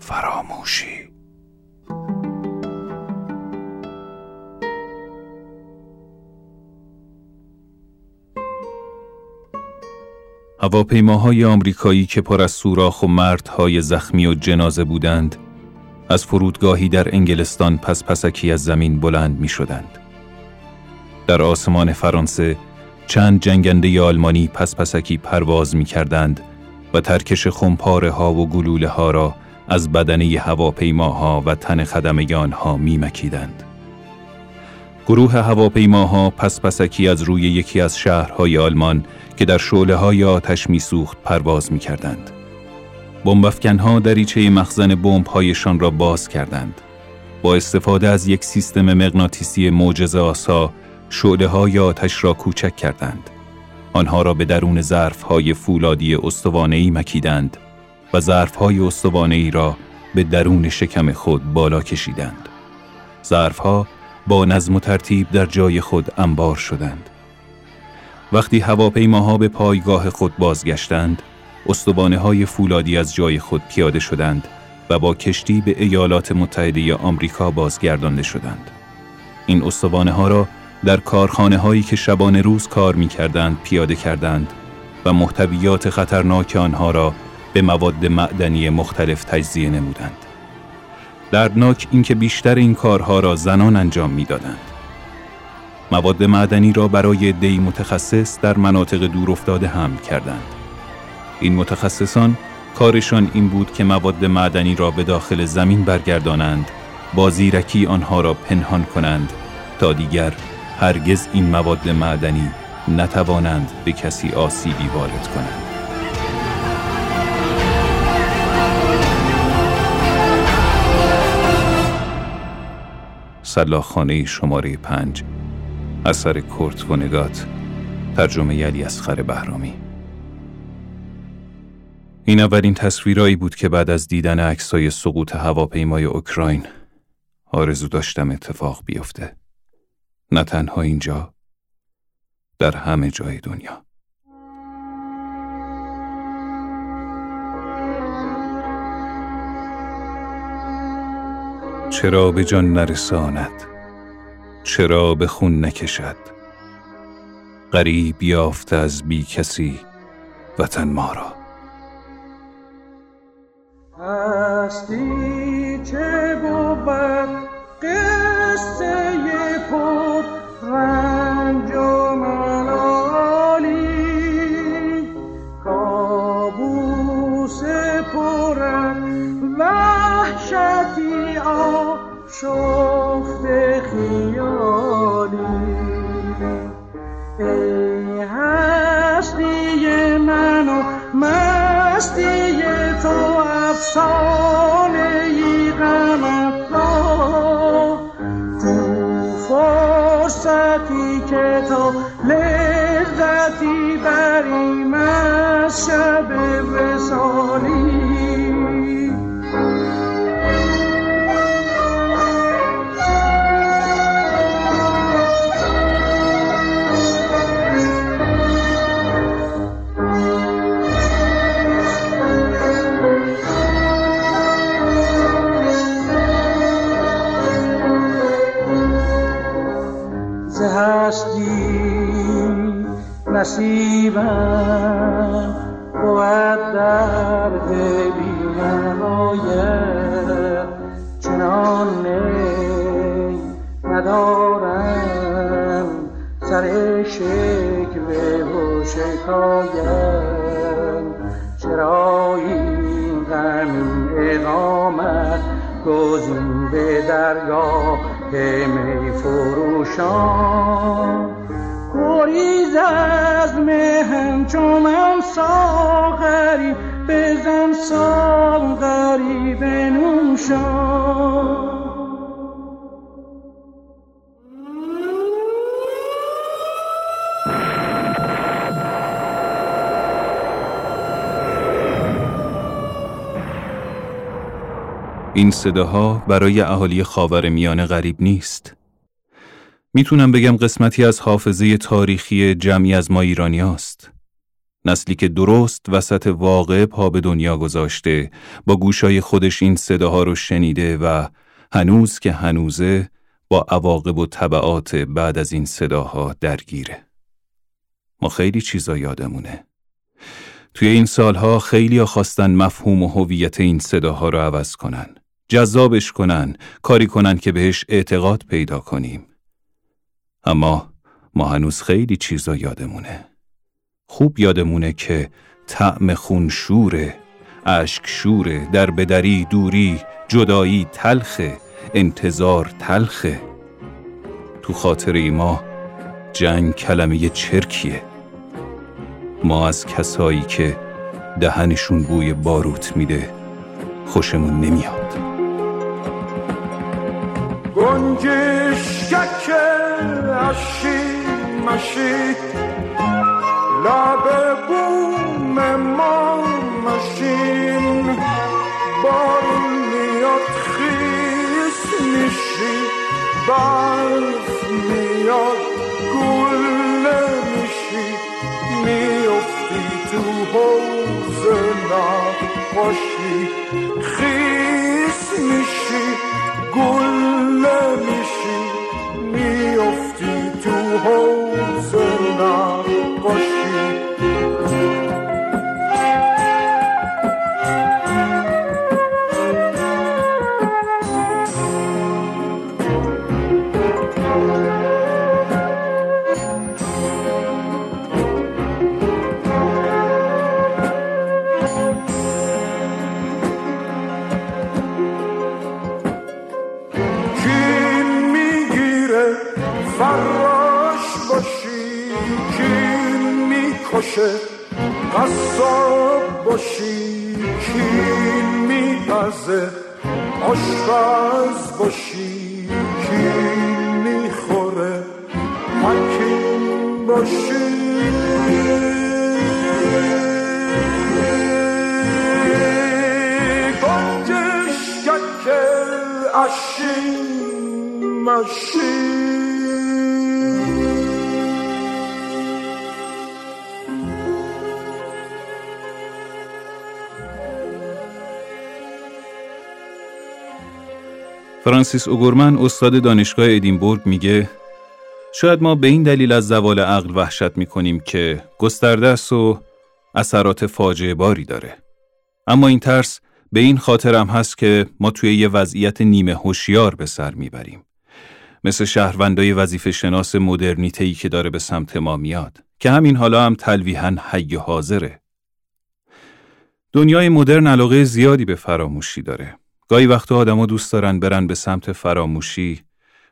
فراموشی هواپیماهای آمریکایی که پر از سوراخ و مردهای زخمی و جنازه بودند از فرودگاهی در انگلستان پس پسکی از زمین بلند می شدند. در آسمان فرانسه چند جنگنده آلمانی پس پسکی پرواز می کردند و ترکش خمپاره ها و گلوله ها را از بدنه هواپیماها و تن خدمگان ها می مکیدند. گروه هواپیماها پس پسکی از روی یکی از شهرهای آلمان که در شعله های آتش می سوخت پرواز می کردند. بمبافکنها دریچه مخزن بمبهایشان را باز کردند. با استفاده از یک سیستم مغناطیسی معجزه آسا شعله های آتش را کوچک کردند. آنها را به درون ظرف های فولادی استوانه‌ای مکیدند و ظرف های استوانه‌ای را به درون شکم خود بالا کشیدند. ظرف ها با نظم و ترتیب در جای خود انبار شدند. وقتی هواپیماها به پایگاه خود بازگشتند، استوانه های فولادی از جای خود پیاده شدند و با کشتی به ایالات متحده آمریکا بازگردانده شدند. این استوانه ها را در کارخانه هایی که شبانه روز کار می کردند پیاده کردند و محتویات خطرناک آنها را به مواد معدنی مختلف تجزیه نمودند. دردناک اینکه بیشتر این کارها را زنان انجام می‌دادند. مواد معدنی را برای دی متخصص در مناطق دور افتاده حمل کردند. این متخصصان کارشان این بود که مواد معدنی را به داخل زمین برگردانند با زیرکی آنها را پنهان کنند تا دیگر هرگز این مواد معدنی نتوانند به کسی آسیبی وارد کنند. سلاخانه شماره پنج اثر کرت و نگات ترجمه یلی از خر بهرامی. این اولین تصویرایی بود که بعد از دیدن عکسای سقوط هواپیمای اوکراین آرزو داشتم اتفاق بیفته. نه تنها اینجا در همه جای دنیا. چرا به جان نرساند؟ چرا به خون نکشد؟ غریب یافته از بی کسی وطن ما را. هستی چه بود قصه فرصتی که تو لذتی بریم از شب وسالی نصیبم بود در بی نماید چنان ندارم سر شکوه و شکایم چرا گزین به درگاه می فروشان گریز از مهم چون من ساغری بزن ساغری بنوشان این صداها برای اهالی خاور میانه غریب نیست. می‌تونم بگم قسمتی از حافظه تاریخی جمعی از ما ایرانی هست. نسلی که درست وسط واقع پا به دنیا گذاشته با گوشای خودش این صداها رو شنیده و هنوز که هنوزه با عواقب و طبعات بعد از این صداها درگیره. ما خیلی چیزا یادمونه. توی این سالها خیلی خواستن مفهوم و هویت این صداها رو عوض کنن. جذابش کنن، کاری کنن که بهش اعتقاد پیدا کنیم. اما ما هنوز خیلی چیزا یادمونه. خوب یادمونه که طعم خون شوره، اشک شوره، در بدری دوری، جدایی تلخه، انتظار تلخه. تو خاطر ما جنگ کلمه چرکیه. ما از کسایی که دهنشون بوی باروت میده خوشمون نمیاد گنجشک اشی مشی. لب بوم ما مشین. بارون میاد خیس میشی. برف میاد گل میشی میافتی تو حوز باشی کین می‌خوره حکیم باشی. گنجش اشی مشی فرانسیس اوگورمن استاد دانشگاه ادینبورگ میگه شاید ما به این دلیل از زوال عقل وحشت می‌کنیم که گسترده است و اثرات فاجعه باری داره. اما این ترس به این خاطرم هست که ما توی یه وضعیت نیمه هوشیار به سر می‌بریم. مثل شهروندای وظیفه شناس مدرنیته که داره به سمت ما میاد که همین حالا هم تلویحا حی حاضره. دنیای مدرن علاقه زیادی به فراموشی داره. گاهی وقتا آدما دوست دارن برن به سمت فراموشی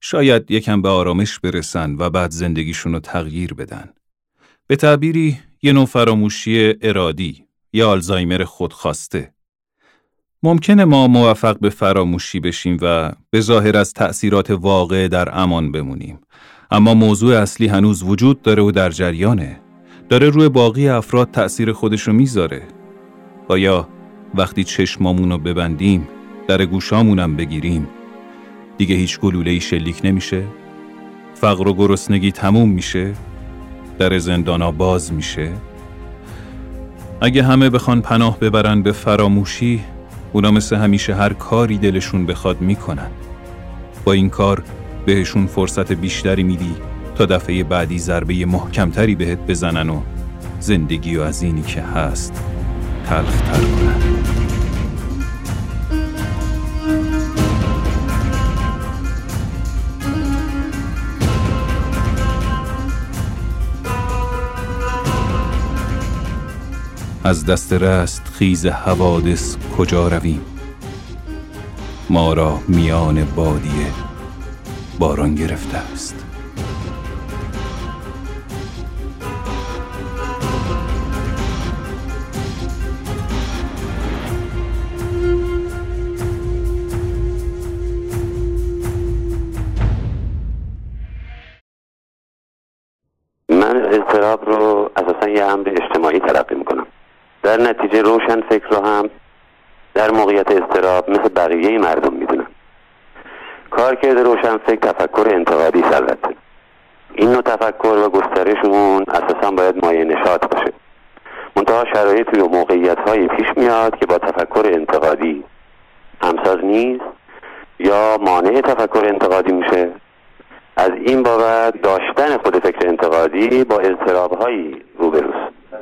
شاید یکم به آرامش برسن و بعد زندگیشون رو تغییر بدن. به تعبیری یه نوع فراموشی ارادی یا آلزایمر خودخواسته. ممکنه ما موفق به فراموشی بشیم و به ظاهر از تأثیرات واقع در امان بمونیم. اما موضوع اصلی هنوز وجود داره و در جریانه. داره روی باقی افراد تأثیر خودشو می‌ذاره. آیا وقتی چشمامونو ببندیم در گوشامونم بگیریم. دیگه هیچ گلوله شلیک نمیشه. فقر و گرسنگی تموم میشه. در زندانا باز میشه. اگه همه بخوان پناه ببرن به فراموشی اونا مثل همیشه هر کاری دلشون بخواد می‌کنن. با این کار بهشون فرصت بیشتری میدی تا دفعه بعدی ضربه محکمتری بهت بزنن و زندگی و از اینی که هست تلختر کنن. از دست رست خیز حوادث کجا رویم؟ ما را میان بادیه باران گرفته است. من اضطراب رو اساسا یه امر اجتماعی تلقی می‌کنم. در نتیجه روشن فکر رو هم در موقعیت استراب مثل بقیه مردم می‌دونم. کرده روشن فکر تفکر انتقادی البته. این نوع تفکر و گسترش اون اساسا باید مایه نشاط باشه. وقتها شرایط و موقعیت های پیش میاد که با تفکر انتقادی همساز نیست یا مانع تفکر انتقادی میشه. از این بابت داشتن خود فکر انتقادی با اضطراب هایی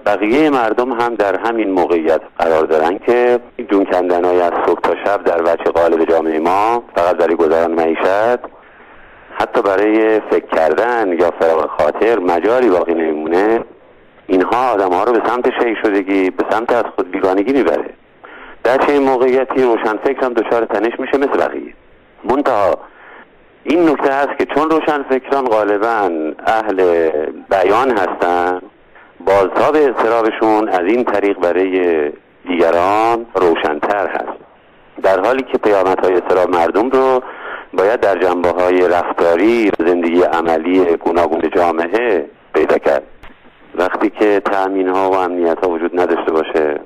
بقیه مردم هم در همین موقعیت قرار دارن که جون کندن های از صبح تا شب در وجه قالب جامعه ما فقط برای گذران معیشت حتی برای فکر کردن یا فراغ خاطر مجاری باقی نمیمونه. اینها آدم ها رو به سمت شی شدگی به سمت از خود بیگانگی می‌بره. در چه موقعیتی روشن فکر هم دچار تنش میشه مثل بقیه. منتها این نکته هست که چون روشن فکران غالبا اهل بیان هستن بازتاب اضطرابشون از این طریق برای دیگران روشنتر هست. در حالی که پیامت های اضطراب مردم رو باید در جنبه های رفتاری زندگی عملی گوناگون جامعه پیدا کرد. وقتی که تأمین ها و امنیت ها وجود نداشته باشه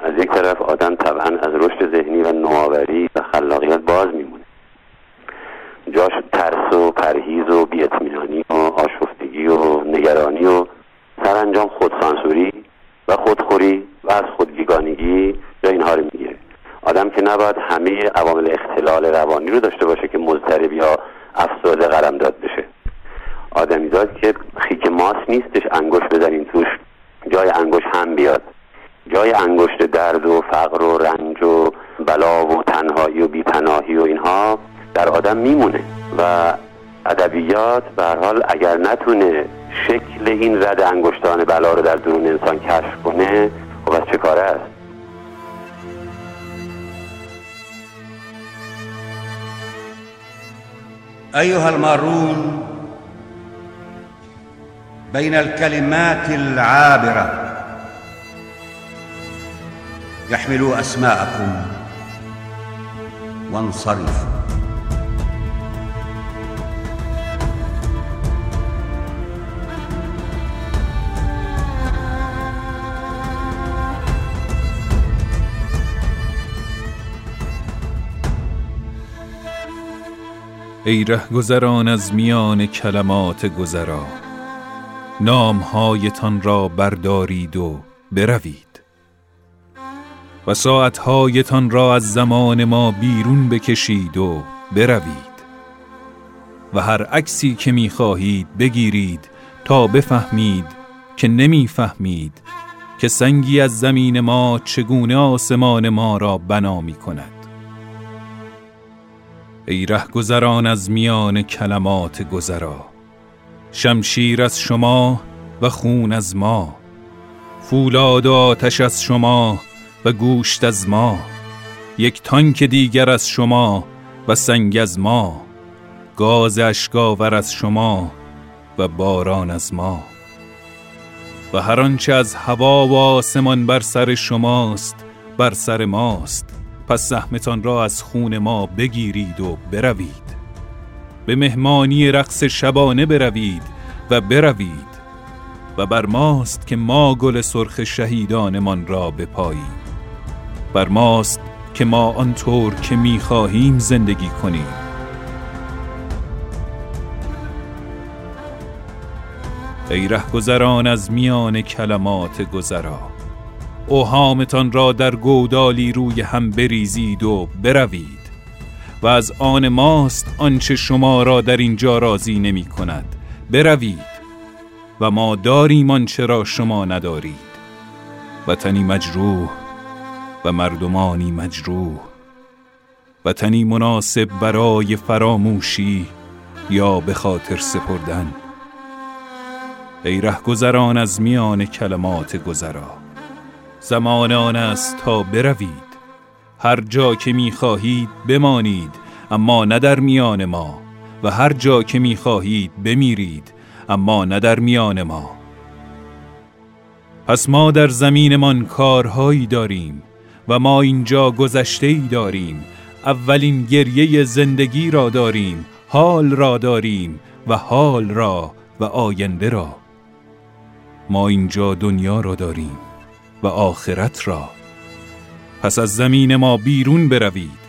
از یک طرف آدم طبعا از رشد ذهنی و نوآوری و خلاقیت باز میمونه جاش ترس و پرهیز و بیاطمینانی و آشفتگی و نگرانی و سرانجام خودسانسوری خودخوری و از خودگیگانگی یا اینها رو می‌گیره آدم که نباید همه عوامل اختلال روانی رو داشته باشه که مضطرب یا افسرده قلم داد بشه. آدمیزاد که خیک ماس نیستش انگشت بزنین توش جای انگشت هم بیاد. جای انگشت درد و فقر و رنج و بلا و تنهایی و بیپناهی و اینها در آدم میمونه و ادبیات به حال اگر نتونه شکل این رد انگشتان بلا رو در درون انسان کشف کنه خب از چه کاره است؟ أيها المارون بين الكلمات العابرة يحملوا أسماءكم وانصرفوا. ای گذران از میان کلمات گذرا. نامهایتان را بردارید و بروید. و ساعتهایتان را از زمان ما بیرون بکشید و بروید. و هر عکسی که می‌خواهید بگیرید تا بفهمید که نمی‌فهمید که سنگی از زمین ما چگونه آسمان ما را بنا می کند ای گذران از میان کلمات گذرا. شمشیر از شما و خون از ما. فولاد و آتش از شما و گوشت از ما. یک تانک دیگر از شما و سنگ از ما. گاز اشکاور از شما و باران از ما. و هر آنچه از هوا و آسمان بر سر شماست بر سر ماست. پس سهمتان را از خون ما بگیرید و بروید. به مهمانی رقص شبانه بروید و بروید و بر ماست که ما گل سرخ شهیدانمان را بپاییم. بر ماست که ما آنطور که می‌خواهیم زندگی کنیم. ای گذران از میان کلمات گذرا اوهامتان را در گودالی روی هم بریزید و بروید و از آن ماست آنچه شما را در اینجا راضی نمی کند. بروید و ما داریم آنچه را شما ندارید. وطنی مجروح و مردمانی مجروح. وطنی مناسب برای فراموشی یا به خاطر سپردن. ای گذران از میان کلمات گذرا. زمان آن است تا بروید. هر جا که می خواهید بمانید اما نه در میان ما. و هر جا که می خواهید بمیرید اما نه در میان ما. پس ما در زمینمان کارهایی داریم و ما اینجا گذشته ای داریم. اولین گریه زندگی را داریم حال را داریم و حال را و آینده را. ما اینجا دنیا را داریم. و آخرت را. پس از زمین ما بیرون بروید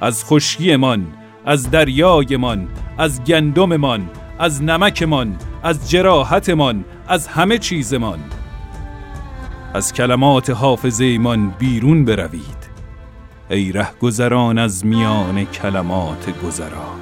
از خشکیمان از دریایمان از گندممان از نمکمان از جراحتمان از همه چیزمان. از کلمات حافظ ایمان بیرون بروید. ای ره گذران از میان کلمات گذران.